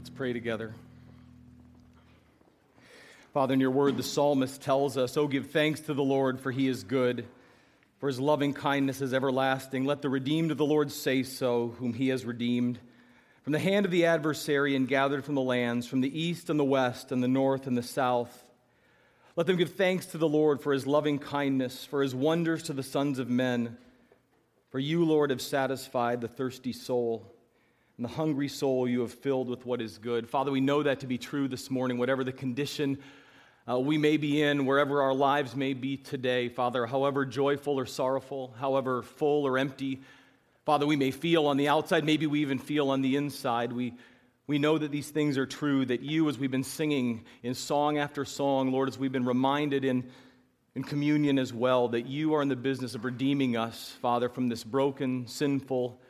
Let's pray together. Father, in your word, the psalmist tells us, Oh, give thanks to the Lord, for he is good, for his loving kindness is everlasting. Let the redeemed of the Lord say so, whom he has redeemed. From the hand of the adversary and gathered from the lands, from the east and the west, and the north and the south. Let them give thanks to the Lord for his loving kindness, for his wonders to the sons of men. For you, Lord, have satisfied the thirsty soul and the hungry soul you have filled with what is good. Father, we know that to be true this morning, whatever the condition uh, we may be in, wherever our lives may be today, Father, however joyful or sorrowful, however full or empty, Father, we may feel on the outside, maybe we even feel on the inside. We, we know that these things are true, that you, as we've been singing in song after song, Lord, as we've been reminded in, in communion as well, that you are in the business of redeeming us, Father, from this broken, sinful,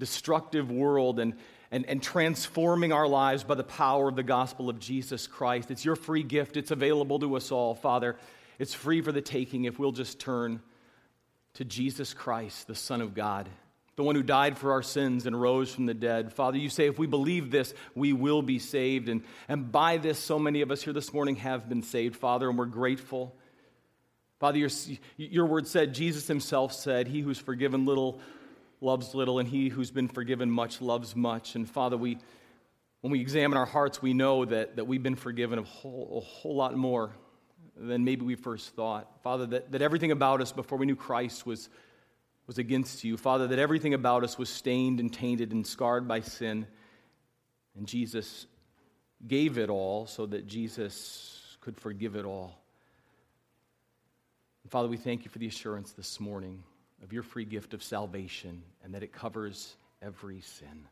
destructive world and, and, and transforming our lives by the power of the gospel of Jesus Christ. It's your free gift, it's available to us all, Father. It's free for the taking if we'll just turn to Jesus Christ, the Son of God, the one who died for our sins and rose from the dead. Father, you say if we believe this, we will be saved. And, and by this, so many of us here this morning have been saved, Father, and we're grateful. Father, your, your word said, Jesus himself said, He who's forgiven little loves little, and he who's been forgiven much loves much. And Father, we, when we examine our hearts, we know that, that we've been forgiven a whole, a whole lot more than maybe we first thought. Father, that, that everything about us before we knew Christ was, was against you. Father, that everything about us was stained and tainted and scarred by sin. And Jesus gave it all so that Jesus could forgive it all. Father, we thank you for the assurance this morning of your free gift of salvation and that it covers every sin.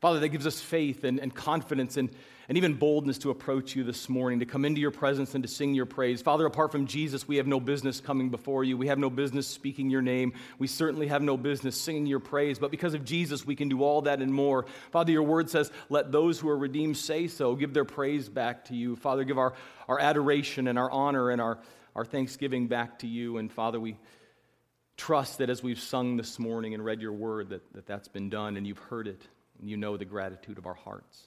Father, that gives us faith and, and confidence and, and even boldness to approach you this morning, to come into your presence and to sing your praise. Father, apart from Jesus, we have no business coming before you. We have no business speaking your name. We certainly have no business singing your praise. But because of Jesus, we can do all that and more. Father, your word says, let those who are redeemed say so. Give their praise back to you. Father, give our, our adoration and our honor and our, our thanksgiving back to you. And Father, we trust that as we've sung this morning and read your word, that, that that's been done and you've heard it and you know the gratitude of our hearts.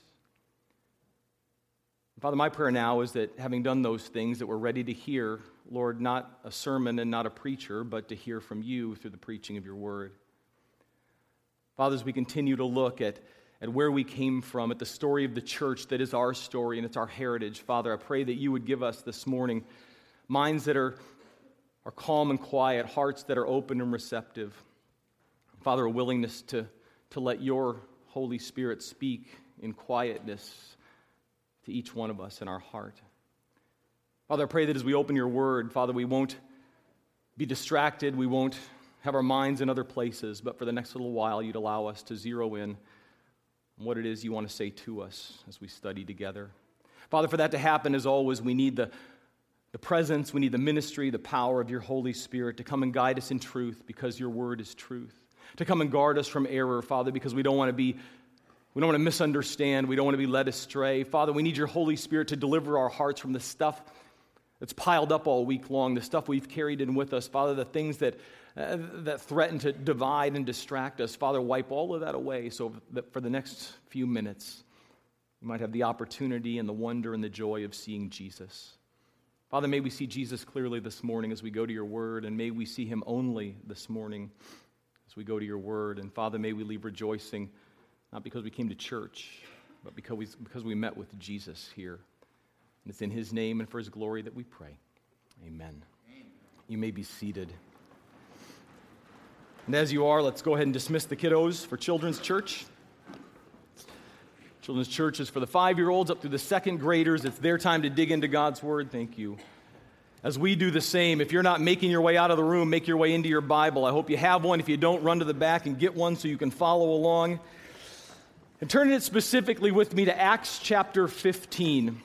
Father, my prayer now is that having done those things, that we're ready to hear, Lord, not a sermon and not a preacher, but to hear from you through the preaching of your word. Father, as we continue to look at, at where we came from, at the story of the church that is our story and it's our heritage, Father, I pray that you would give us this morning minds that are are calm and quiet, hearts that are open and receptive. Father, a willingness to, to let your Holy Spirit speak in quietness to each one of us in our heart. Father, I pray that as we open your word, Father, we won't be distracted, we won't have our minds in other places, but for the next little while, you'd allow us to zero in on what it is you want to say to us as we study together. Father, for that to happen, as always, we need the the presence, we need the ministry, the power of your Holy Spirit to come and guide us in truth because your word is truth. To come and guard us from error, Father, because we don't want to be we don't want to misunderstand, we don't want to be led astray. Father, we need your Holy Spirit to deliver our hearts from the stuff that's piled up all week long, the stuff we've carried in with us. Father, the things that uh, that threaten to divide and distract us. Father, wipe all of that away so that for the next few minutes, we might have the opportunity and the wonder and the joy of seeing Jesus. Father, may we see Jesus clearly this morning as we go to your word, and may we see him only this morning as we go to your word. And Father, may we leave rejoicing, not because we came to church, but because we, because we met with Jesus here. And it's in his name and for his glory that we pray. Amen. Amen. You may be seated. And as you are, let's go ahead and dismiss the kiddos for Children's Church. Children's Church is for the five year olds up through the second graders. It's their time to dig into God's Word. Thank you. As we do the same, if you're not making your way out of the room, make your way into your Bible. I hope you have one. If you don't, run to the back and get one so you can follow along. And turn it specifically with me to Acts chapter 15.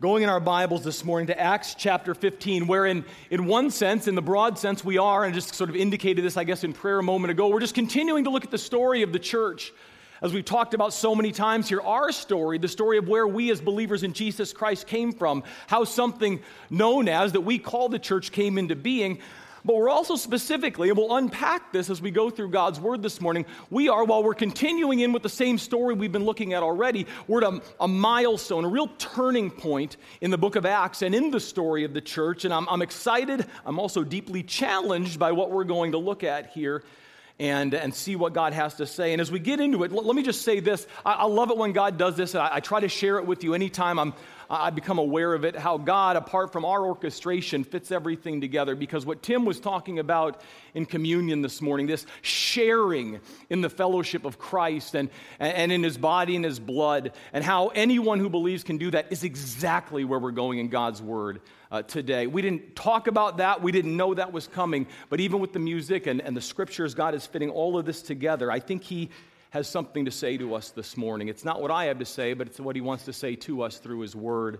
Going in our Bibles this morning to Acts chapter 15, where in, in one sense, in the broad sense, we are, and just sort of indicated this, I guess, in prayer a moment ago, we're just continuing to look at the story of the church as we've talked about so many times here, our story, the story of where we as believers in Jesus Christ came from, how something known as that we call the church came into being. But we're also specifically, and we'll unpack this as we go through God's Word this morning, we are, while we're continuing in with the same story we've been looking at already, we're at a, a milestone, a real turning point in the book of Acts and in the story of the church. And I'm, I'm excited. I'm also deeply challenged by what we're going to look at here and, and see what God has to say. And as we get into it, let, let me just say this. I, I, love it when God does this. I, I try to share it with you anytime I'm, I become aware of it, how God, apart from our orchestration, fits everything together. Because what Tim was talking about in communion this morning, this sharing in the fellowship of Christ and, and in his body and his blood, and how anyone who believes can do that is exactly where we're going in God's word uh, today. We didn't talk about that, we didn't know that was coming, but even with the music and, and the scriptures, God is fitting all of this together. I think He has something to say to us this morning. It's not what I have to say, but it's what He wants to say to us through His word.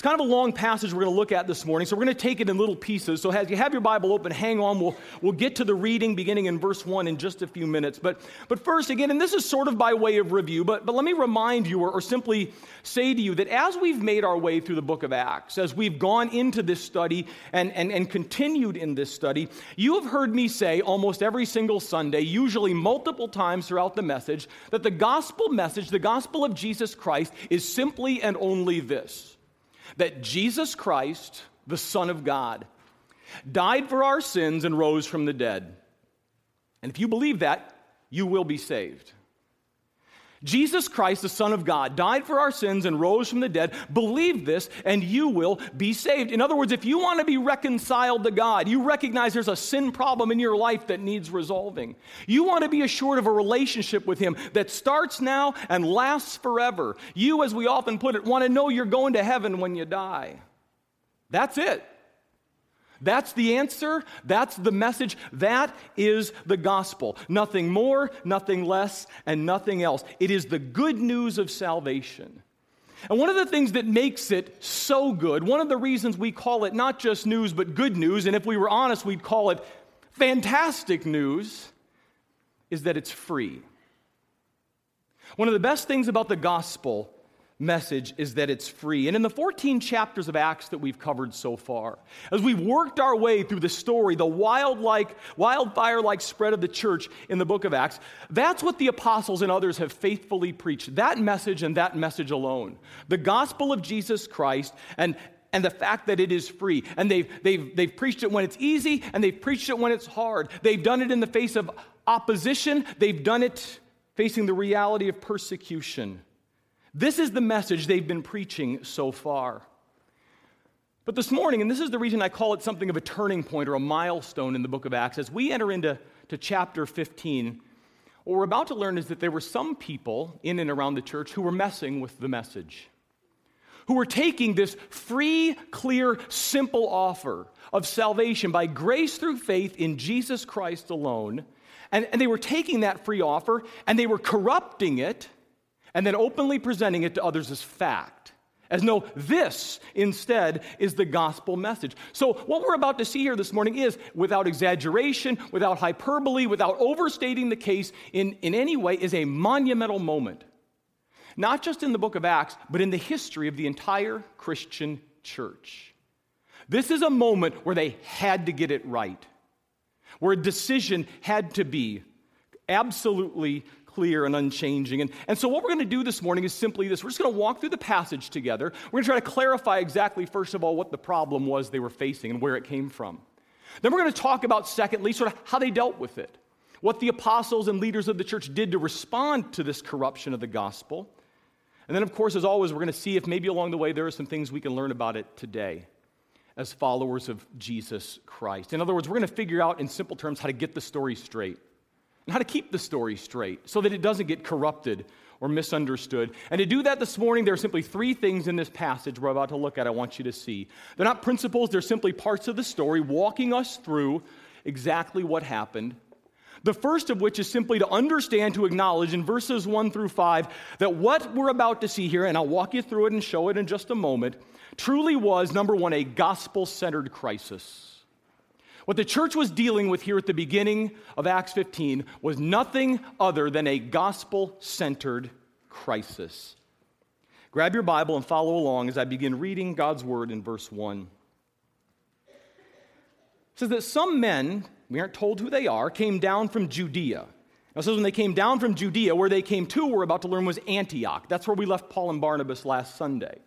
It's kind of a long passage we're going to look at this morning, so we're going to take it in little pieces. So, as you have your Bible open, hang on. We'll, we'll get to the reading beginning in verse 1 in just a few minutes. But, but first, again, and this is sort of by way of review, but, but let me remind you or, or simply say to you that as we've made our way through the book of Acts, as we've gone into this study and, and, and continued in this study, you have heard me say almost every single Sunday, usually multiple times throughout the message, that the gospel message, the gospel of Jesus Christ, is simply and only this that Jesus Christ, the Son of God, died for our sins and rose from the dead. And if you believe that, you will be saved. Jesus Christ, the Son of God, died for our sins and rose from the dead. Believe this, and you will be saved. In other words, if you want to be reconciled to God, you recognize there's a sin problem in your life that needs resolving. You want to be assured of a relationship with Him that starts now and lasts forever. You, as we often put it, want to know you're going to heaven when you die. That's it. That's the answer. That's the message. That is the gospel. Nothing more, nothing less, and nothing else. It is the good news of salvation. And one of the things that makes it so good, one of the reasons we call it not just news, but good news, and if we were honest, we'd call it fantastic news, is that it's free. One of the best things about the gospel message is that it's free. And in the 14 chapters of Acts that we've covered so far, as we've worked our way through the story, the wild like, wildfire like spread of the church in the book of Acts, that's what the apostles and others have faithfully preached. That message and that message alone. The gospel of Jesus Christ and and the fact that it is free. And they've, they've, they've preached it when it's easy, and they've preached it when it's hard. They've done it in the face of opposition, they've done it facing the reality of persecution. This is the message they've been preaching so far. But this morning, and this is the reason I call it something of a turning point or a milestone in the book of Acts, as we enter into to chapter 15, what we're about to learn is that there were some people in and around the church who were messing with the message, who were taking this free, clear, simple offer of salvation by grace through faith in Jesus Christ alone, and, and they were taking that free offer and they were corrupting it and then openly presenting it to others as fact. As no, this instead is the gospel message. So, what we're about to see here this morning is, without exaggeration, without hyperbole, without overstating the case in, in any way, is a monumental moment. Not just in the book of Acts, but in the history of the entire Christian church. This is a moment where they had to get it right, where a decision had to be absolutely clear and unchanging. And, and so, what we're going to do this morning is simply this we're just going to walk through the passage together. We're going to try to clarify exactly, first of all, what the problem was they were facing and where it came from. Then, we're going to talk about, secondly, sort of how they dealt with it, what the apostles and leaders of the church did to respond to this corruption of the gospel. And then, of course, as always, we're going to see if maybe along the way there are some things we can learn about it today as followers of Jesus Christ. In other words, we're going to figure out in simple terms how to get the story straight and how to keep the story straight so that it doesn't get corrupted or misunderstood. And to do that this morning, there are simply three things in this passage we're about to look at I want you to see. They're not principles, they're simply parts of the story walking us through exactly what happened. The first of which is simply to understand, to acknowledge in verses 1 through 5 that what we're about to see here, and I'll walk you through it and show it in just a moment, truly was, number one, a gospel centered crisis. What the church was dealing with here at the beginning of Acts 15 was nothing other than a gospel centered crisis. Grab your Bible and follow along as I begin reading God's word in verse 1. says that some men, we aren't told who they are, came down from Judea. Now, it says when they came down from Judea, where they came to, we're about to learn, was Antioch. That's where we left Paul and Barnabas last Sunday.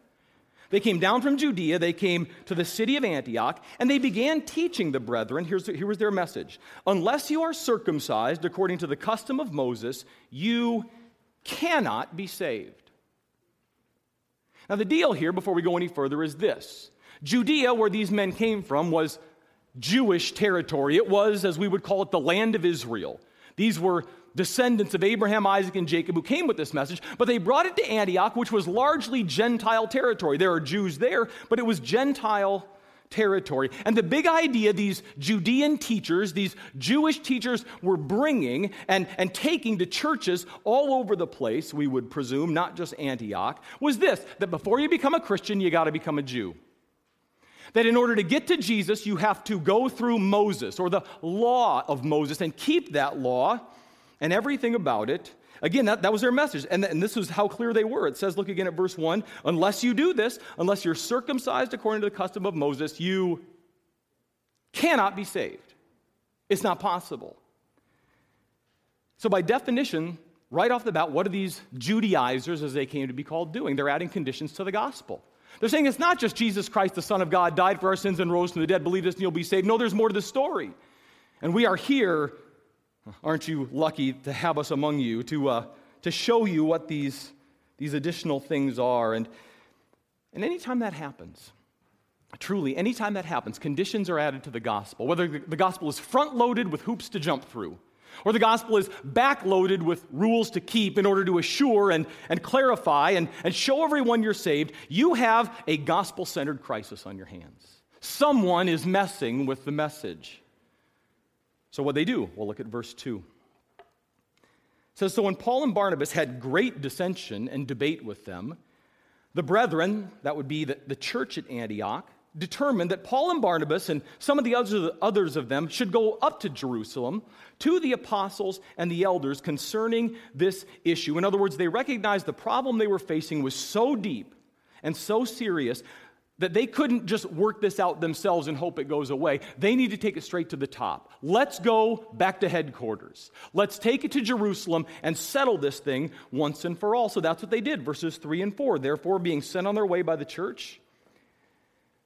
They came down from Judea, they came to the city of Antioch, and they began teaching the brethren. Here's, here was their message Unless you are circumcised according to the custom of Moses, you cannot be saved. Now, the deal here, before we go any further, is this Judea, where these men came from, was Jewish territory. It was, as we would call it, the land of Israel. These were descendants of Abraham, Isaac, and Jacob who came with this message, but they brought it to Antioch, which was largely Gentile territory. There are Jews there, but it was Gentile territory. And the big idea these Judean teachers, these Jewish teachers, were bringing and, and taking to churches all over the place, we would presume, not just Antioch, was this that before you become a Christian, you got to become a Jew. That in order to get to Jesus, you have to go through Moses or the law of Moses and keep that law and everything about it. Again, that, that was their message. And, and this was how clear they were. It says, look again at verse 1 unless you do this, unless you're circumcised according to the custom of Moses, you cannot be saved. It's not possible. So, by definition, right off the bat, what are these Judaizers, as they came to be called, doing? They're adding conditions to the gospel. They're saying it's not just Jesus Christ, the Son of God, died for our sins and rose from the dead. Believe this and you'll be saved. No, there's more to the story. And we are here Aren't you lucky to have us among you to, uh, to show you what these, these additional things are? And, and anytime that happens, truly, anytime that happens, conditions are added to the gospel. Whether the gospel is front loaded with hoops to jump through, or the gospel is backloaded with rules to keep in order to assure and, and clarify and, and show everyone you're saved, you have a gospel centered crisis on your hands. Someone is messing with the message. So, what they do? We'll look at verse 2. It says, So when Paul and Barnabas had great dissension and debate with them, the brethren, that would be the, the church at Antioch, determined that Paul and Barnabas and some of the others, others of them should go up to Jerusalem to the apostles and the elders concerning this issue. In other words, they recognized the problem they were facing was so deep and so serious that they couldn't just work this out themselves and hope it goes away. They need to take it straight to the top. Let's go back to headquarters. Let's take it to Jerusalem and settle this thing once and for all. So that's what they did, verses 3 and 4. Therefore, being sent on their way by the church,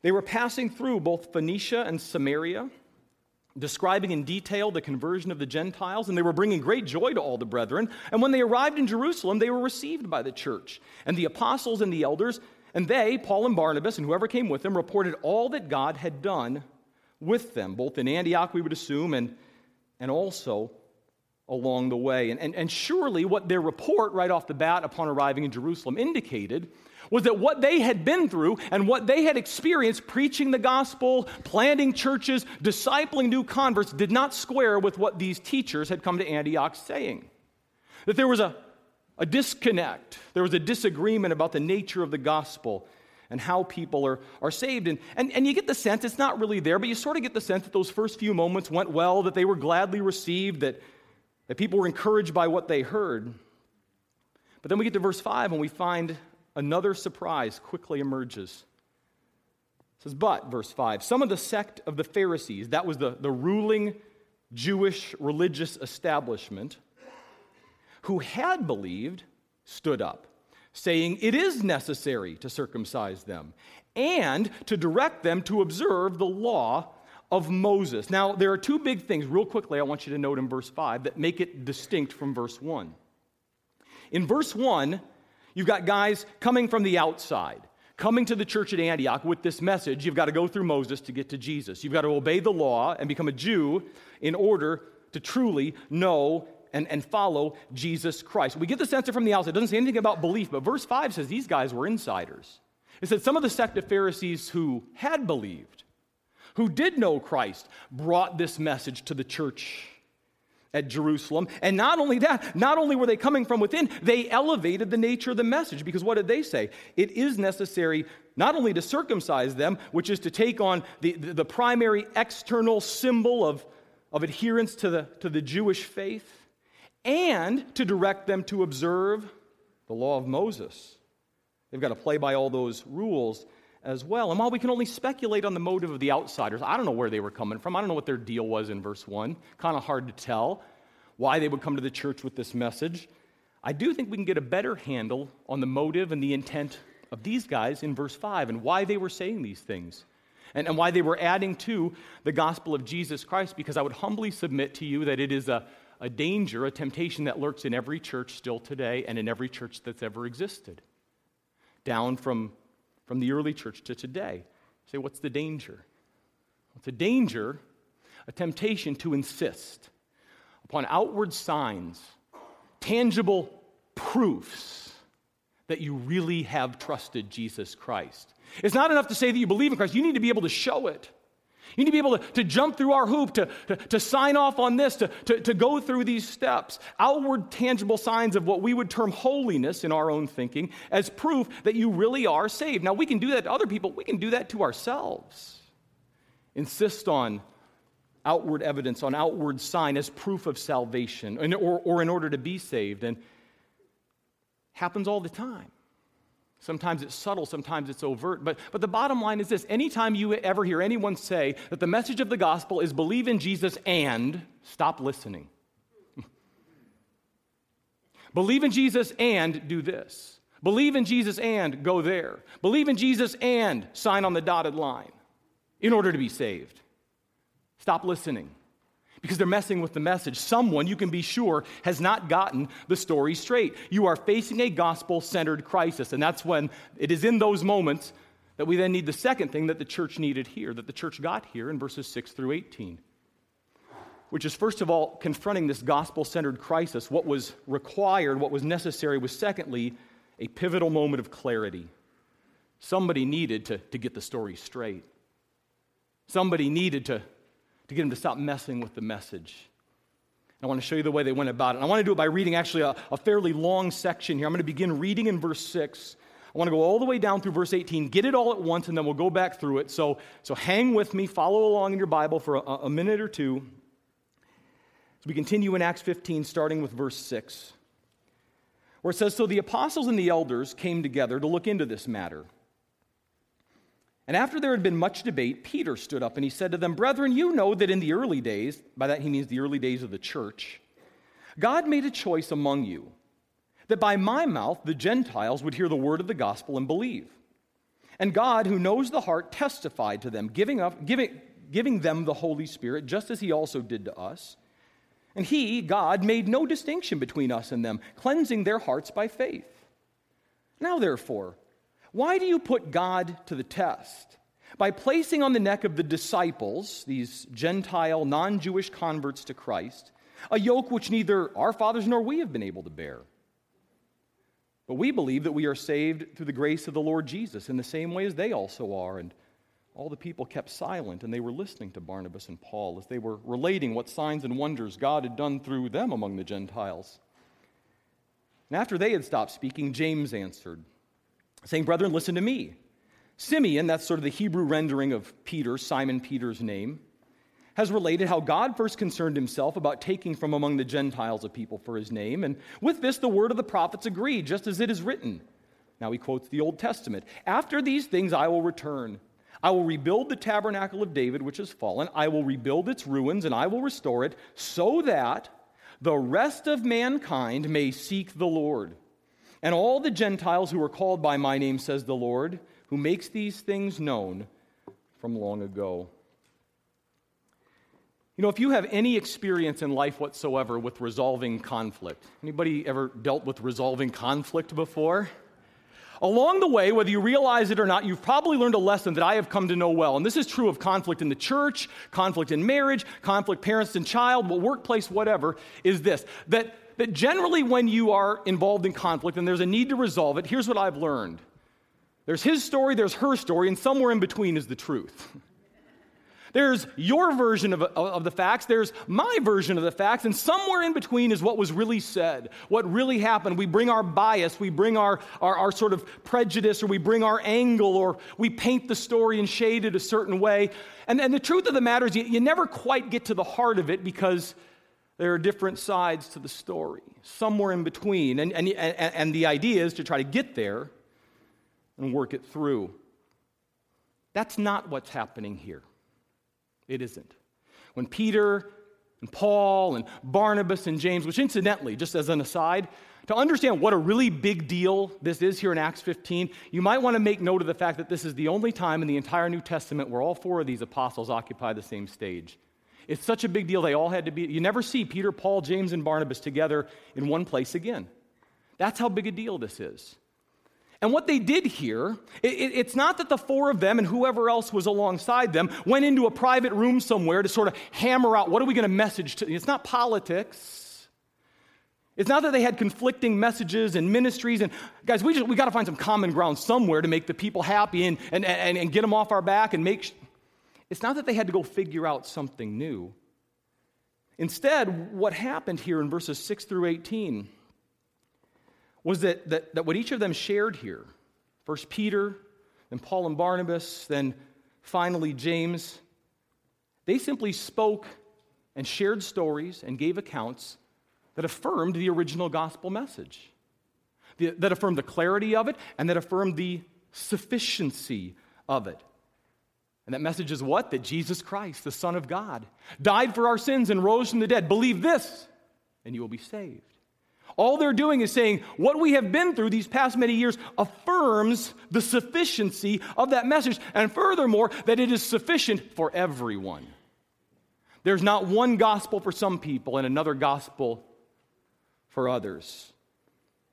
they were passing through both Phoenicia and Samaria, describing in detail the conversion of the Gentiles, and they were bringing great joy to all the brethren. And when they arrived in Jerusalem, they were received by the church. And the apostles and the elders and they, Paul and Barnabas, and whoever came with them, reported all that God had done with them, both in Antioch, we would assume, and, and also along the way. And, and, and surely what their report right off the bat upon arriving in Jerusalem indicated was that what they had been through and what they had experienced preaching the gospel, planting churches, discipling new converts did not square with what these teachers had come to Antioch saying. That there was a a disconnect. There was a disagreement about the nature of the gospel and how people are, are saved. And, and, and you get the sense, it's not really there, but you sort of get the sense that those first few moments went well, that they were gladly received, that, that people were encouraged by what they heard. But then we get to verse 5 and we find another surprise quickly emerges. It says, But, verse 5, some of the sect of the Pharisees, that was the, the ruling Jewish religious establishment, who had believed stood up, saying, It is necessary to circumcise them and to direct them to observe the law of Moses. Now, there are two big things, real quickly, I want you to note in verse 5 that make it distinct from verse 1. In verse 1, you've got guys coming from the outside coming to the church at Antioch with this message you've got to go through Moses to get to Jesus. You've got to obey the law and become a Jew in order to truly know and, and follow Jesus Christ. We get the sense from the outside. It doesn't say anything about belief, but verse 5 says these guys were insiders. It said some of the sect of Pharisees who had believed, who did know Christ, brought this message to the church at Jerusalem. And not only that, not only were they coming from within, they elevated the nature of the message because what did they say? It is necessary not only to circumcise them, which is to take on the, the, the primary external symbol of, of adherence to the, to the Jewish faith, and to direct them to observe the law of Moses. They've got to play by all those rules as well. And while we can only speculate on the motive of the outsiders, I don't know where they were coming from. I don't know what their deal was in verse 1. Kind of hard to tell why they would come to the church with this message. I do think we can get a better handle on the motive and the intent of these guys in verse 5 and why they were saying these things and, and why they were adding to the gospel of Jesus Christ, because I would humbly submit to you that it is a, a danger, a temptation that lurks in every church still today and in every church that's ever existed, down from, from the early church to today. Say, what's the danger? It's a danger, a temptation to insist upon outward signs, tangible proofs that you really have trusted Jesus Christ. It's not enough to say that you believe in Christ, you need to be able to show it. You need to be able to, to jump through our hoop, to, to, to sign off on this, to, to, to go through these steps. Outward, tangible signs of what we would term holiness in our own thinking as proof that you really are saved. Now, we can do that to other people, we can do that to ourselves. Insist on outward evidence, on outward sign as proof of salvation or, or in order to be saved. And happens all the time. Sometimes it's subtle, sometimes it's overt. But, but the bottom line is this anytime you ever hear anyone say that the message of the gospel is believe in Jesus and stop listening. believe in Jesus and do this. Believe in Jesus and go there. Believe in Jesus and sign on the dotted line in order to be saved. Stop listening because they're messing with the message. Someone, you can be sure, has not gotten the story straight. You are facing a gospel centered crisis, and that's when it is in those moments that we then need the second thing that the church needed here, that the church got here in verses 6 through 18. Which is, first of all, confronting this gospel centered crisis. What was required, what was necessary, was secondly, a pivotal moment of clarity. Somebody needed to, to get the story straight. Somebody needed to to get them to stop messing with the message. I want to show you the way they went about it. And I want to do it by reading actually a, a fairly long section here. I'm going to begin reading in verse 6. I want to go all the way down through verse 18, get it all at once, and then we'll go back through it. So, so hang with me, follow along in your Bible for a, a minute or two. So we continue in Acts 15, starting with verse 6, where it says So the apostles and the elders came together to look into this matter. And after there had been much debate, Peter stood up and he said to them, Brethren, you know that in the early days, by that he means the early days of the church, God made a choice among you that by my mouth the Gentiles would hear the word of the gospel and believe. And God, who knows the heart, testified to them, giving, up, giving, giving them the Holy Spirit, just as he also did to us. And he, God, made no distinction between us and them, cleansing their hearts by faith. Now, therefore, why do you put God to the test? By placing on the neck of the disciples, these Gentile, non Jewish converts to Christ, a yoke which neither our fathers nor we have been able to bear. But we believe that we are saved through the grace of the Lord Jesus in the same way as they also are. And all the people kept silent and they were listening to Barnabas and Paul as they were relating what signs and wonders God had done through them among the Gentiles. And after they had stopped speaking, James answered saying, Brethren, listen to me. Simeon, that's sort of the Hebrew rendering of Peter, Simon Peter's name, has related how God first concerned himself about taking from among the Gentiles a people for his name. And with this, the word of the prophets agreed, just as it is written. Now he quotes the Old Testament After these things I will return. I will rebuild the tabernacle of David, which has fallen. I will rebuild its ruins, and I will restore it, so that the rest of mankind may seek the Lord and all the Gentiles who are called by my name, says the Lord, who makes these things known from long ago. You know, if you have any experience in life whatsoever with resolving conflict, anybody ever dealt with resolving conflict before? Along the way, whether you realize it or not, you've probably learned a lesson that I have come to know well. And this is true of conflict in the church, conflict in marriage, conflict parents and child, workplace, whatever, is this that that generally, when you are involved in conflict and there's a need to resolve it, here's what I've learned there's his story, there's her story, and somewhere in between is the truth. There's your version of, of the facts, there's my version of the facts, and somewhere in between is what was really said, what really happened. We bring our bias, we bring our, our, our, sort of prejudice, or we bring our angle, or we paint the story and shade it a certain way. And, and the truth of the matter is, you, you never quite get to the heart of it because there are different sides to the story, somewhere in between. And, and, and the idea is to try to get there and work it through. That's not what's happening here. It isn't. When Peter and Paul and Barnabas and James, which incidentally, just as an aside, to understand what a really big deal this is here in Acts 15, you might want to make note of the fact that this is the only time in the entire New Testament where all four of these apostles occupy the same stage. It's such a big deal, they all had to be. You never see Peter, Paul, James, and Barnabas together in one place again. That's how big a deal this is. And what they did here, it, it's not that the four of them and whoever else was alongside them went into a private room somewhere to sort of hammer out what are we going to message to. It's not politics. It's not that they had conflicting messages and ministries. And guys, we, just, we got to find some common ground somewhere to make the people happy and, and, and, and get them off our back and make. It's not that they had to go figure out something new. Instead, what happened here in verses 6 through 18 was that, that, that what each of them shared here, first Peter, then Paul and Barnabas, then finally James, they simply spoke and shared stories and gave accounts that affirmed the original gospel message, that affirmed the clarity of it, and that affirmed the sufficiency of it. And that message is what? That Jesus Christ, the Son of God, died for our sins and rose from the dead. Believe this, and you will be saved. All they're doing is saying what we have been through these past many years affirms the sufficiency of that message, and furthermore, that it is sufficient for everyone. There's not one gospel for some people and another gospel for others.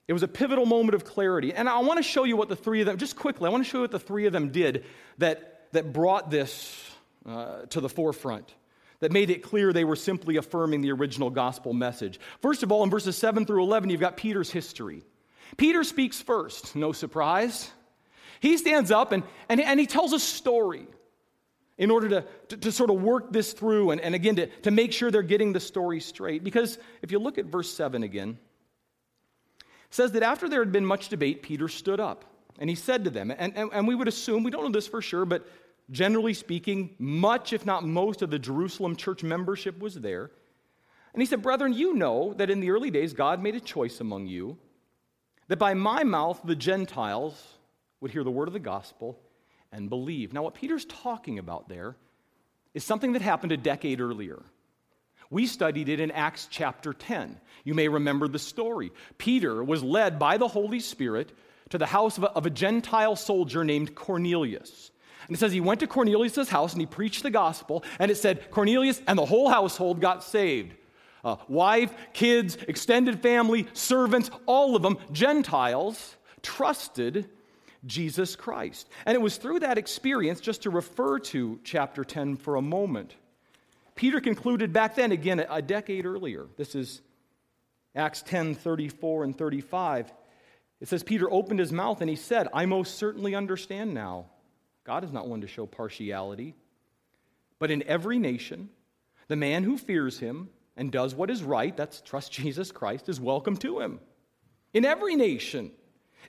It was a pivotal moment of clarity. And I want to show you what the three of them, just quickly, I want to show you what the three of them did that, that brought this uh, to the forefront, that made it clear they were simply affirming the original gospel message. First of all, in verses 7 through 11, you've got Peter's history. Peter speaks first, no surprise. He stands up and, and, and he tells a story in order to, to, to, sort of work this through and, and again to, to make sure they're getting the story straight. Because if you look at verse 7 again, says that after there had been much debate, Peter stood up and he said to them, and, and, and we would assume, we don't know this for sure, but generally speaking, much, if not most, of the Jerusalem church membership was there. And he said, Brethren, you know that in the early days God made a choice among you that by my mouth the Gentiles would hear the word of the gospel and believe. Now, what Peter's talking about there is something that happened a decade earlier. We studied it in Acts chapter 10. You may remember the story. Peter was led by the Holy Spirit to the house of a, of a Gentile soldier named Cornelius. And it says he went to Cornelius' house and he preached the gospel, and it said Cornelius and the whole household got saved. Uh, wife, kids, extended family, servants, all of them, Gentiles, trusted Jesus Christ. And it was through that experience, just to refer to chapter 10 for a moment, Peter concluded back then, again, a decade earlier. This is Acts 10 34 and 35. It says, Peter opened his mouth and he said, I most certainly understand now. God is not one to show partiality, but in every nation, the man who fears him and does what is right, that's trust Jesus Christ, is welcome to him. In every nation.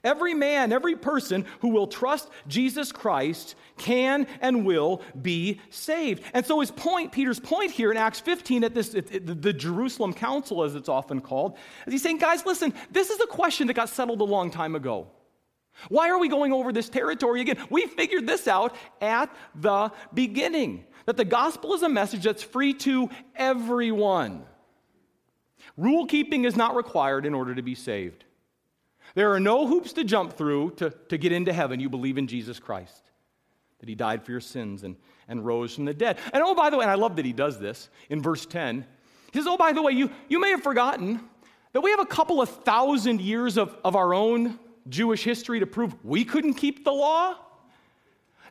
Every man, every person who will trust Jesus Christ can and will be saved. And so his point, Peter's point here in Acts 15 at this the Jerusalem Council as it's often called, is he's saying, guys, listen, this is a question that got settled a long time ago. Why are we going over this territory again? We figured this out at the beginning. That the gospel is a message that's free to everyone. Rule keeping is not required in order to be saved. There are no hoops to jump through to, to get into heaven. You believe in Jesus Christ, that he died for your sins and, and rose from the dead. And oh, by the way, and I love that he does this in verse 10. He says, Oh, by the way, you, you may have forgotten that we have a couple of thousand years of, of our own Jewish history to prove we couldn't keep the law.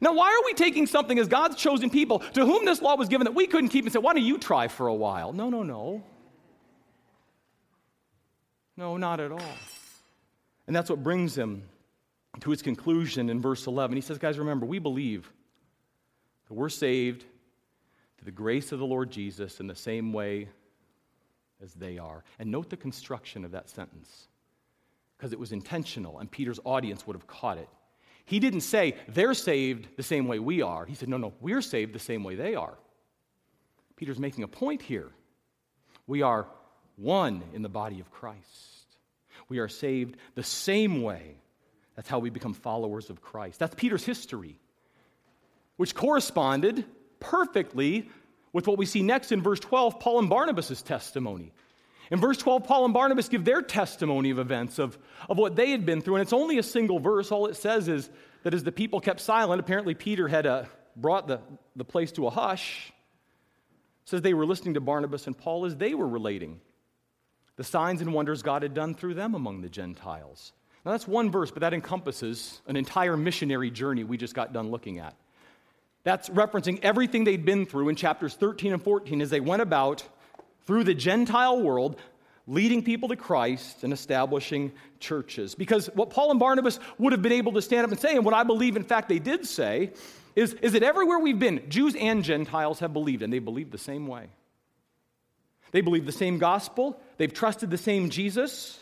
Now, why are we taking something as God's chosen people to whom this law was given that we couldn't keep and say, why don't you try for a while? No, no, no. No, not at all. And that's what brings him to his conclusion in verse 11. He says, Guys, remember, we believe that we're saved through the grace of the Lord Jesus in the same way as they are. And note the construction of that sentence, because it was intentional, and Peter's audience would have caught it. He didn't say, They're saved the same way we are. He said, No, no, we're saved the same way they are. Peter's making a point here. We are one in the body of Christ. We are saved the same way. That's how we become followers of Christ. That's Peter's history. which corresponded perfectly with what we see next in verse 12, Paul and Barnabas' testimony. In verse 12, Paul and Barnabas give their testimony of events, of, of what they had been through. And it's only a single verse. All it says is that as the people kept silent, apparently Peter had uh, brought the, the place to a hush. It says they were listening to Barnabas and Paul as they were relating the signs and wonders God had done through them among the Gentiles. Now, that's one verse, but that encompasses an entire missionary journey we just got done looking at. That's referencing everything they'd been through in chapters 13 and 14 as they went about through the Gentile world, leading people to Christ and establishing churches. Because what Paul and Barnabas would have been able to stand up and say, and what I believe, in fact, they did say, is, is that everywhere we've been, Jews and Gentiles have believed, and they believed the same way. They believe the same gospel, they've trusted the same Jesus.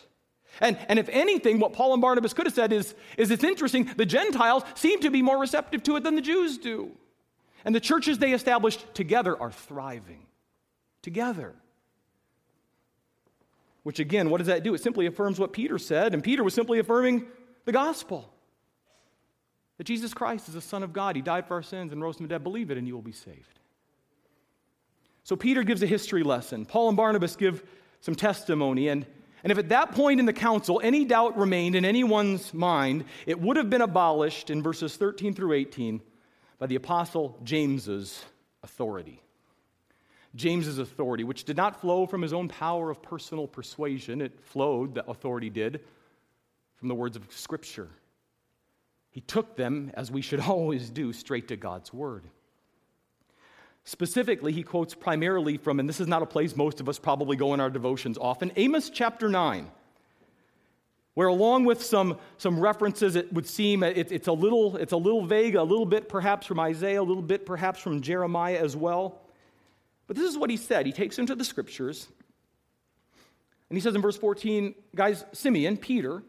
And, and if anything, what Paul and Barnabas could have said is, is it's interesting, the Gentiles seem to be more receptive to it than the Jews do. And the churches they established together are thriving. Together. Which again, what does that do? It simply affirms what Peter said, and Peter was simply affirming the gospel. That Jesus Christ is the Son of God. He died for our sins and rose from the dead. Believe it, and you will be saved. So Peter gives a history lesson. Paul and Barnabas give some testimony. And, and if at that point in the council any doubt remained in anyone's mind, it would have been abolished in verses 13 through 18 by the apostle James's authority. James's authority, which did not flow from his own power of personal persuasion, it flowed, the authority did, from the words of Scripture. He took them, as we should always do, straight to God's Word. Specifically, he quotes primarily from, and this is not a place most of us probably go in our devotions often, Amos chapter 9, where along with some, some references, it would seem it, it's, a little, it's a little vague, a little bit perhaps from Isaiah, a little bit perhaps from Jeremiah as well. But this is what he said. He takes into the scriptures, and he says in verse 14, guys, Simeon, Peter,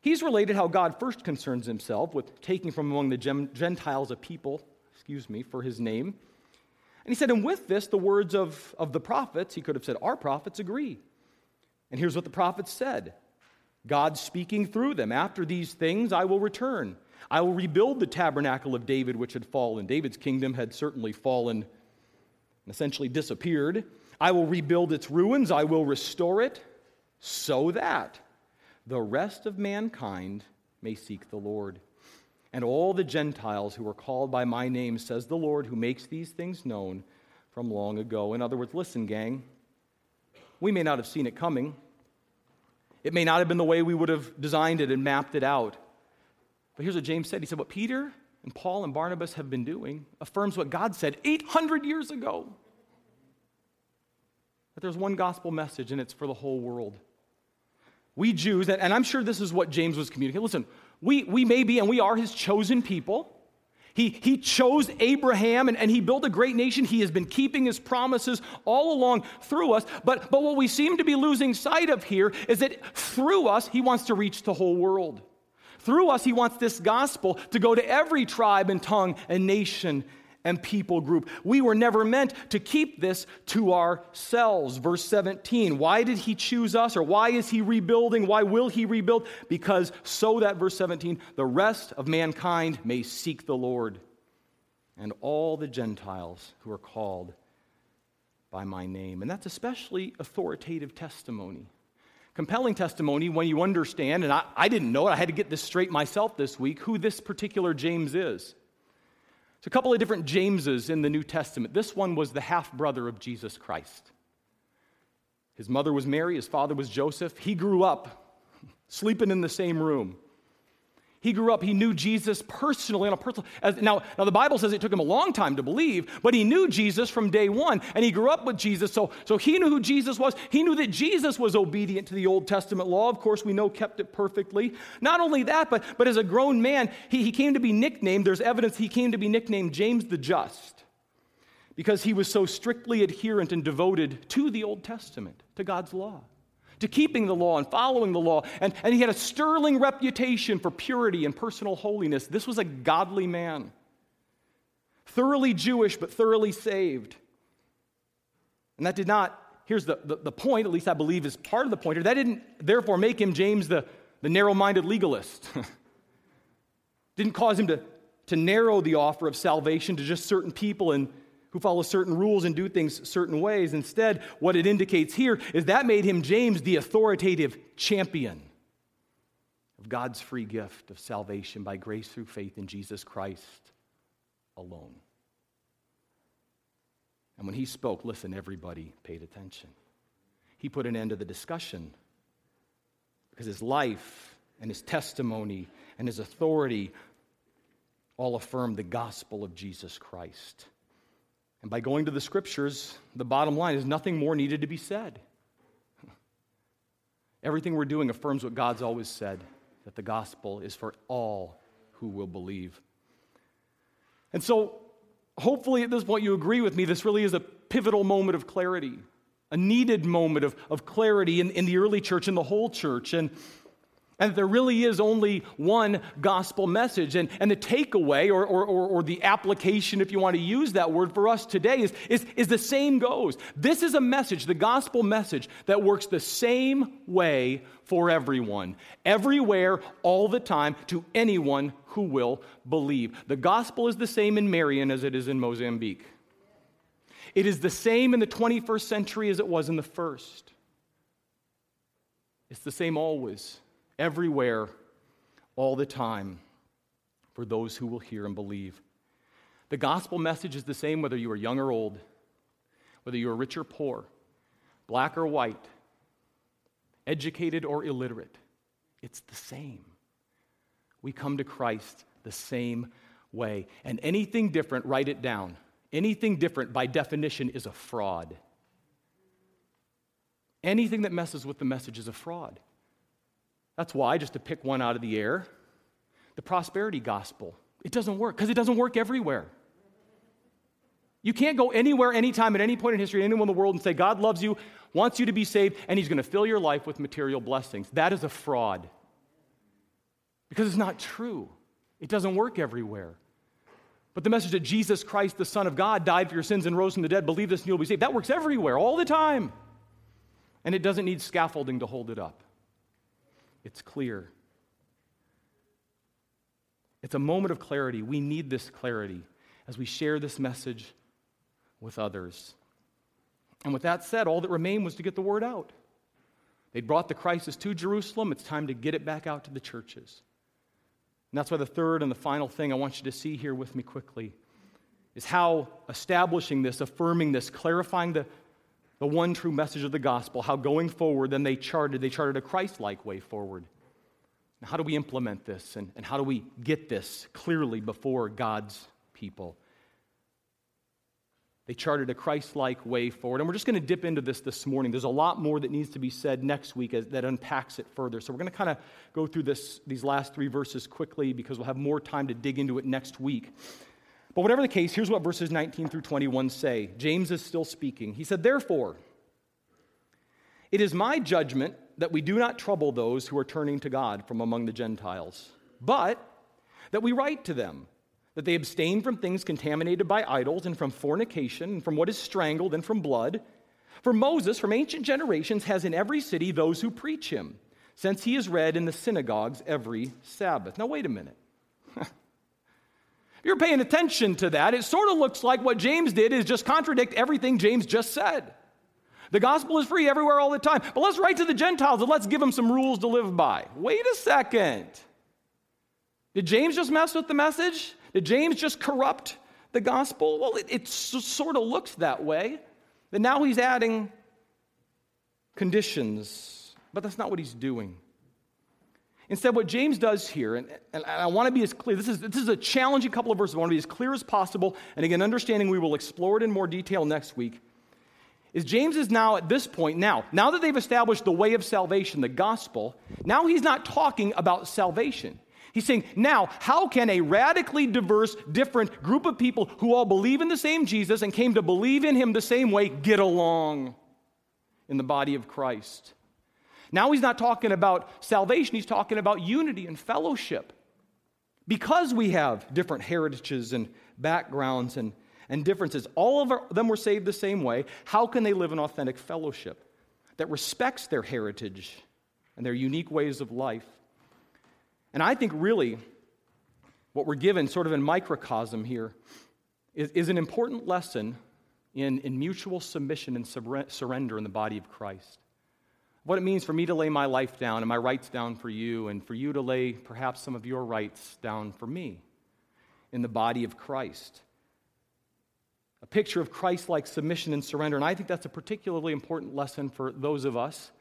he's related how God first concerns himself with taking from among the Gentiles a people, excuse me, for his name. And he said, and with this, the words of, of the prophets, he could have said, our prophets agree. And here's what the prophets said God speaking through them, after these things I will return. I will rebuild the tabernacle of David, which had fallen. David's kingdom had certainly fallen and essentially disappeared. I will rebuild its ruins, I will restore it, so that the rest of mankind may seek the Lord and all the Gentiles who are called by my name, says the Lord, who makes these things known from long ago. In other words, listen, gang, we may not have seen it coming. It may not have been the way we would have designed it and mapped it out. But here's what James said He said, What Peter and Paul and Barnabas have been doing affirms what God said 800 years ago that there's one gospel message and it's for the whole world. We Jews, and I'm sure this is what James was communicating. Listen, we, we may be and we are his chosen people. He, he chose Abraham and, and he built a great nation. He has been keeping his promises all along through us. But, but what we seem to be losing sight of here is that through us, he wants to reach the whole world. Through us, he wants this gospel to go to every tribe and tongue and nation and people group. We were never meant to keep this to ourselves. Verse 17. Why did he choose us, or why is he rebuilding? Why will he rebuild? Because so that, verse 17, the rest of mankind may seek the Lord and all the Gentiles who are called by my name. And that's especially authoritative testimony. Compelling testimony when you understand, and I, I didn't know it, I had to get this straight myself this week, who this particular James is. There's a couple of different Jameses in the New Testament. This one was the half brother of Jesus Christ. His mother was Mary, his father was Joseph. He grew up sleeping in the same room. He grew up, he knew Jesus personally on a personal. As, now, now, the Bible says it took him a long time to believe, but he knew Jesus from day one, and he grew up with Jesus. So, so he knew who Jesus was. He knew that Jesus was obedient to the Old Testament law. Of course, we know kept it perfectly. Not only that, but, but as a grown man, he, he came to be nicknamed, there's evidence he came to be nicknamed James the Just because he was so strictly adherent and devoted to the Old Testament, to God's law to keeping the law and following the law. And, and he had a sterling reputation for purity and personal holiness. This was a godly man, thoroughly Jewish, but thoroughly saved. And that did not, here's the, the, the point, at least I believe is part of the point here, that didn't therefore make him James the, the narrow minded legalist. didn't cause him to to narrow the offer of salvation to just certain people and who follow certain rules and do things certain ways. Instead, what it indicates here is that made him James the authoritative champion of God's free gift of salvation by grace through faith in Jesus Christ alone. And when he spoke, listen, everybody paid attention. He put an end to the discussion because his life and his testimony and his authority all affirmed the gospel of Jesus Christ. And by going to the scriptures, the bottom line is nothing more needed to be said. Everything we're doing affirms what God's always said that the gospel is for all who will believe. And so, hopefully, at this point, you agree with me. This really is a pivotal moment of clarity, a needed moment of, of clarity in, in the early church in the whole church. And and there really is only one gospel message. And, and the takeaway, or, or, or, the application, if you want to use that word for us today, is, is, is the same goes. This is a message, the gospel message, that works the same way for everyone, everywhere, all the time, to anyone who will believe. The gospel is the same in Marion as it is in Mozambique. It is the same in the 21st century as it was in the first. It's the same always everywhere, all the time, for those who will hear and believe. The gospel message is the same whether you are young or old, whether you are rich or poor, black or white, educated or illiterate. It's the same. We come to Christ the same way. And anything different, write it down. Anything different, by definition, is a fraud. Anything that messes with the message is a fraud. That's why, just to pick one out of the air, the prosperity gospel, it doesn't work because it doesn't work everywhere. You can't go anywhere, anytime, at any point in history, anywhere in the world, and say, God loves you, wants you to be saved, and He's going to fill your life with material blessings. That is a fraud because it's not true. It doesn't work everywhere. But the message that Jesus Christ, the Son of God, died for your sins and rose from the dead, believe this and you'll be saved, that works everywhere, all the time. And it doesn't need scaffolding to hold it up. It's clear. It's a moment of clarity. We need this clarity as we share this message with others. And with that said, all that remained was to get the word out. They'd brought the crisis to Jerusalem. It's time to get it back out to the churches. And that's why the third and the final thing I want you to see here with me quickly is how establishing this, affirming this, clarifying the, the one true message of the gospel, how going forward, then they charted, they charted a Christ like way forward. Now, how do we implement this and, and how do we get this clearly before God's people? They charted a Christ like way forward. And we're just going to dip into this this morning. There's a lot more that needs to be said next week as, that unpacks it further. So we're going to kind of go through this, these last three verses quickly because we'll have more time to dig into it next week. But whatever the case, here's what verses 19 through 21 say. James is still speaking. He said, Therefore, it is my judgment that we do not trouble those who are turning to God from among the Gentiles, but that we write to them that they abstain from things contaminated by idols and from fornication and from what is strangled and from blood. For Moses, from ancient generations, has in every city those who preach him, since he is read in the synagogues every Sabbath. Now, wait a minute. You're paying attention to that, it sort of looks like what James did is just contradict everything James just said. The gospel is free everywhere all the time. But let's write to the Gentiles and let's give them some rules to live by. Wait a second. Did James just mess with the message? Did James just corrupt the gospel? Well, it, it sort of looks that way. That now he's adding conditions, but that's not what he's doing. Instead, what James does here, and, and I want to be as clear, this is, this is a challenging couple of verses. I want to be as clear as possible. And again, understanding we will explore it in more detail next week. Is James is now at this point, now, now that they've established the way of salvation, the gospel, now he's not talking about salvation. He's saying, now, how can a radically diverse, different group of people who all believe in the same Jesus and came to believe in him the same way get along in the body of Christ? Now he's not talking about salvation, he's talking about unity and fellowship. Because we have different heritages and backgrounds and, and differences, all of our, them were saved the same way. How can they live in authentic fellowship that respects their heritage and their unique ways of life? And I think really, what we're given, sort of in microcosm here, is, is an important lesson in, in mutual submission and surrender in the body of Christ. What it means for me to lay my life down and my rights down for you, and for you to lay perhaps some of your rights down for me in the body of Christ. A picture of Christ like submission and surrender. And I think that's a particularly important lesson for those of us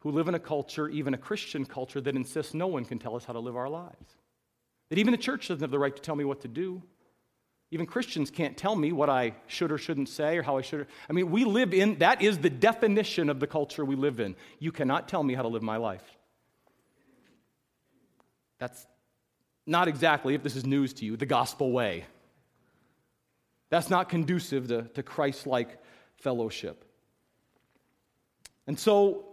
who live in a culture, even a Christian culture, that insists no one can tell us how to live our lives. That even the church doesn't have the right to tell me what to do. Even Christians can't tell me what I should or shouldn't say or how I should. I mean, we live in, that is the definition of the culture we live in. You cannot tell me how to live my life. That's not exactly, if this is news to you, the gospel way. That's not conducive to, to Christ like fellowship. And so,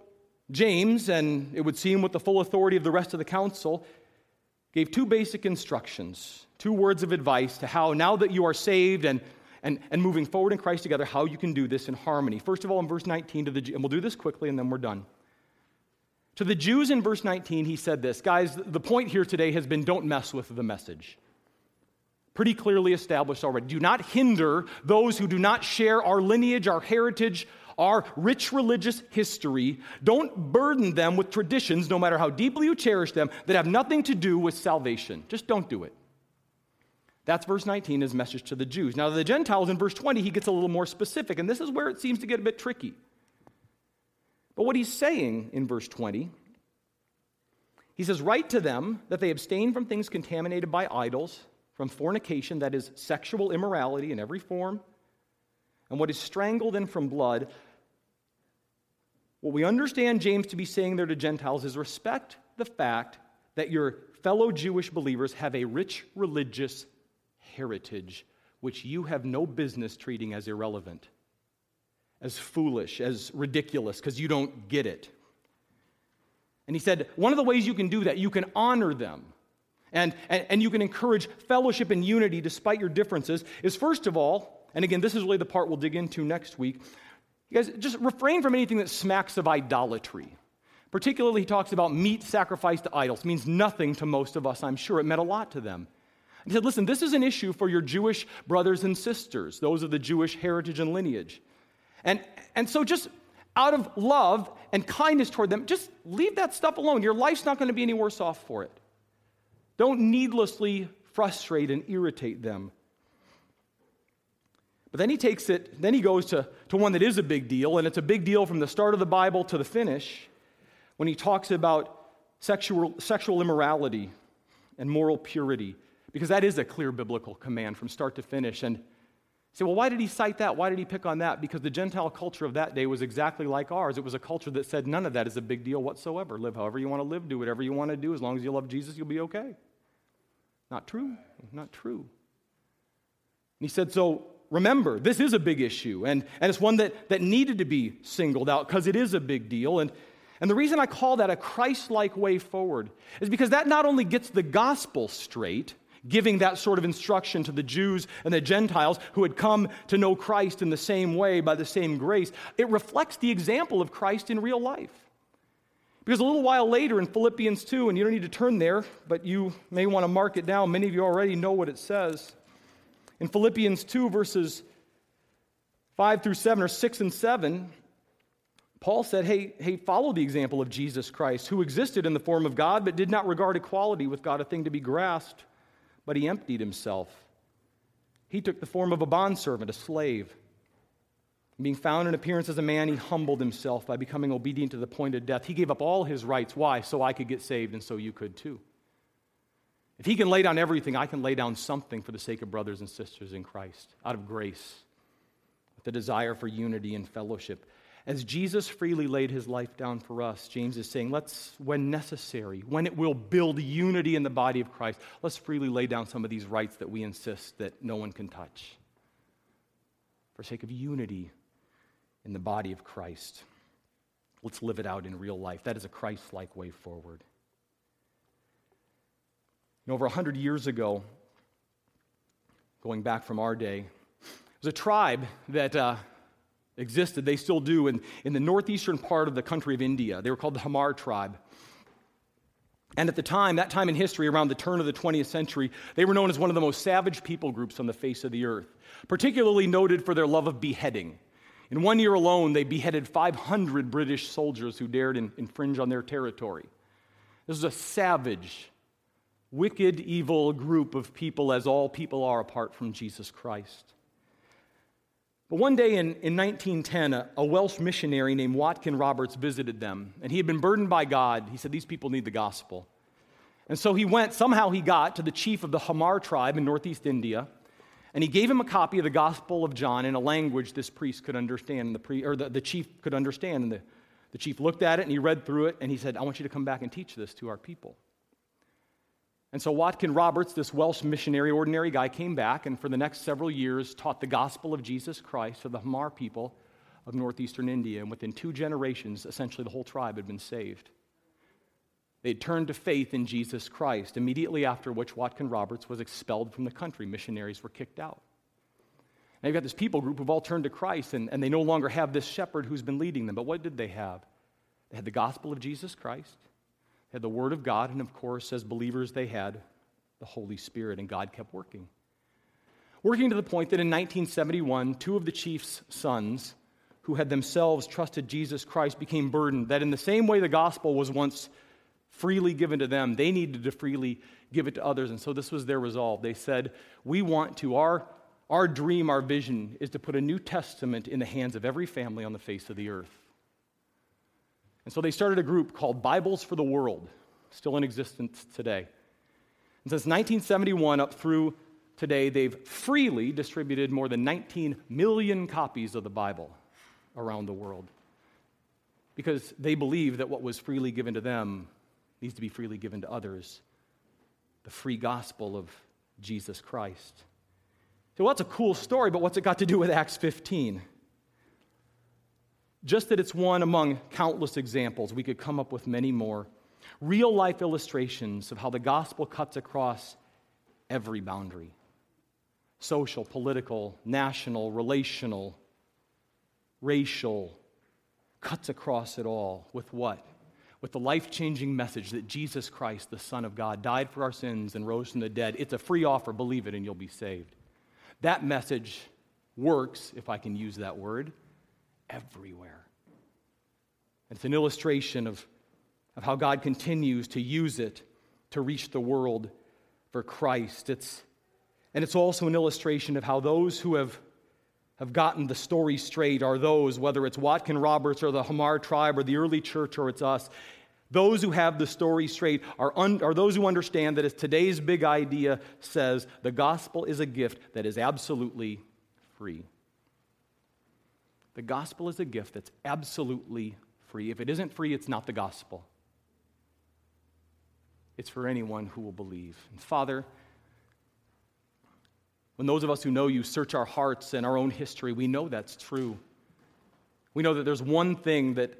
James, and it would seem with the full authority of the rest of the council, gave two basic instructions, two words of advice to how, now that you are saved and, and, and moving forward in Christ together, how you can do this in harmony. First of all, in verse 19 to the, and we'll do this quickly and then we're done. To the Jews in verse 19, he said this Guys, the point here today has been don't mess with the message. Pretty clearly established already. Do not hinder those who do not share our lineage, our heritage, our rich religious history. Don't burden them with traditions, no matter how deeply you cherish them, that have nothing to do with salvation. Just don't do it. That's verse 19, his message to the Jews. Now, the Gentiles in verse 20, he gets a little more specific, and this is where it seems to get a bit tricky. But what he's saying in verse 20, he says, Write to them that they abstain from things contaminated by idols, from fornication, that is, sexual immorality in every form, and what is strangled, and from blood. What we understand James to be saying there to Gentiles is respect the fact that your fellow Jewish believers have a rich religious heritage which you have no business treating as irrelevant as foolish, as ridiculous, because you don't get it. And he said, one of the ways you can do that, you can honor them. And, and, and you can encourage fellowship and unity despite your differences, is first of all, and again, this is really the part we'll dig into next week. You guys, just refrain from anything that smacks of idolatry. Particularly, he talks about meat sacrificed to idols. It means nothing to most of us, I'm sure. It meant a lot to them. He said, listen, this is an issue for your Jewish brothers and sisters, those of the Jewish heritage and lineage. And, and so just out of love and kindness toward them, just leave that stuff alone. Your life's not going to be any worse off for it. Don't needlessly frustrate and irritate them. But then he takes it, then he goes to, to one that is a big deal, and it's a big deal from the start of the Bible to the finish when he talks about sexual, sexual immorality and moral purity, because that is a clear biblical command from start to finish. And say, well, why did he cite that? Why did he pick on that? Because the Gentile culture of that day was exactly like ours. It was a culture that said none of that is a big deal whatsoever. Live however you want to live, do whatever you want to do. As long as you love Jesus, you'll be okay. Not true. Not true. And he said, so remember, this is a big issue, and, and it's one that, that needed to be singled out because it is a big deal. And, and the reason I call that a Christ like way forward is because that not only gets the gospel straight, giving that sort of instruction to the Jews and the Gentiles who had come to know Christ in the same way by the same grace. It reflects the example of Christ in real life. Because a little while later in Philippians 2, and you don't need to turn there, but you may want to mark it down. Many of you already know what it says. In Philippians 2, verses 5 through 7, or 6 and 7, Paul said, hey, hey, follow the example of Jesus Christ, who existed in the form of God, but did not regard equality with God a thing to be grasped but he emptied himself. He took the form of a bondservant, a slave. Being found in appearance as a man, he humbled himself by becoming obedient to the point of death. He gave up all his rights. Why? So I could get saved, and so you could too. If he can lay down everything, I can lay down something for the sake of brothers and sisters in Christ, out of grace, with the desire for unity and fellowship. As Jesus freely laid his life down for us, James is saying, let's, when necessary, when it will build unity in the body of Christ, let's freely lay down some of these rights that we insist that no one can touch for sake of unity in the body of Christ. Let's live it out in real life. That is a Christ like way forward. Know, over 100 years ago, going back from our day, there was a tribe that. Uh, existed, they still do, in, in the northeastern part of the country of India. They were called the Hamar tribe. And at the time, that time in history, around the turn of the 20th century, they were known as one of the most savage people groups on the face of the earth, particularly noted for their love of beheading. In one year alone, they beheaded 500 British soldiers who dared in, infringe on their territory. This is a savage, wicked, evil group of people, as all people are apart from Jesus Christ. But one day in, in 1910, a, a Welsh missionary named Watkin Roberts visited them, and he had been burdened by God. He said, These people need the gospel. And so he went, somehow he got to the chief of the Hamar tribe in northeast India, and he gave him a copy of the Gospel of John in a language this priest could understand, the pre, or the, the chief could understand. And the, the chief looked at it and he read through it, and he said, I want you to come back and teach this to our people. And so Watkin Roberts, this Welsh missionary, ordinary guy, came back and for the next several years taught the gospel of Jesus Christ to the Hamar people of northeastern India. And within two generations, essentially the whole tribe had been saved. They had turned to faith in Jesus Christ, immediately after which Watkin Roberts was expelled from the country. Missionaries were kicked out. Now you've got this people group who've all turned to Christ, and, and they no longer have this shepherd who's been leading them. But what did they have? They had the gospel of Jesus Christ had the Word of God, and of course, as believers, they had the Holy Spirit, and God kept working. Working to the point that in 1971, two of the chief's sons, who had themselves trusted Jesus Christ, became burdened that in the same way the gospel was once freely given to them, they needed to freely give it to others. And so this was their resolve. They said, We want to, our, our dream, our vision is to put a New Testament in the hands of every family on the face of the earth. And so they started a group called Bibles for the World, still in existence today. And since 1971 up through today, they've freely distributed more than 19 million copies of the Bible around the world because they believe that what was freely given to them needs to be freely given to others the free gospel of Jesus Christ. So, well, that's a cool story, but what's it got to do with Acts 15? Just that it's one among countless examples. We could come up with many more. Real life illustrations of how the gospel cuts across every boundary social, political, national, relational, racial, cuts across it all. With what? With the life changing message that Jesus Christ, the Son of God, died for our sins and rose from the dead. It's a free offer. Believe it and you'll be saved. That message works, if I can use that word, everywhere. It's an illustration of, of how God continues to use it to reach the world for Christ. It's, and it's also an illustration of how those who have, have gotten the story straight are those, whether it's Watkin Roberts or the Hamar tribe or the early church or it's us, those who have the story straight are, un, are those who understand that as today's big idea says, the gospel is a gift that is absolutely free. The gospel is a gift that's absolutely free. If it isn't free, it's not the gospel. It's for anyone who will believe. And Father, when those of us who know you search our hearts and our own history, we know that's true. We know that there's one thing that,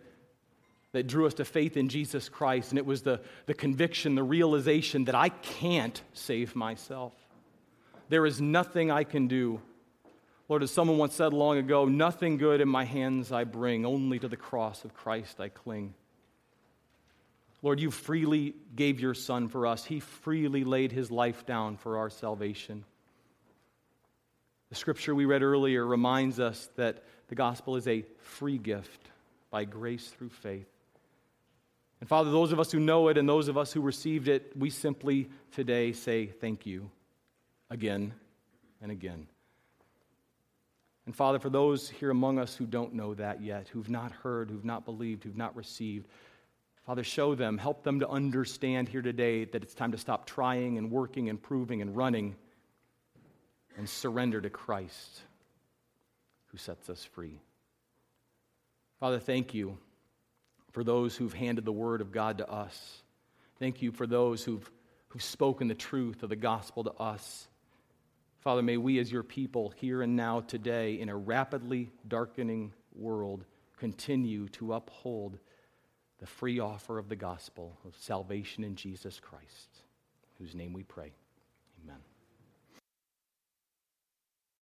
that drew us to faith in Jesus Christ, and it was the, the conviction, the realization that I can't save myself. There is nothing I can do Lord, as someone once said long ago, nothing good in my hands I bring, only to the cross of Christ I cling. Lord, you freely gave your Son for us. He freely laid his life down for our salvation. The scripture we read earlier reminds us that the gospel is a free gift by grace through faith. And Father, those of us who know it and those of us who received it, we simply today say thank you again and again. And Father, for those here among us who don't know that yet, who've not heard, who've not believed, who've not received, Father, show them, help them to understand here today that it's time to stop trying and working and proving and running and surrender to Christ who sets us free. Father, thank you for those who've handed the word of God to us. Thank you for those who've, who've spoken the truth of the gospel to us. Father, may we as your people here and now today in a rapidly darkening world continue to uphold the free offer of the gospel of salvation in Jesus Christ, whose name we pray. Amen.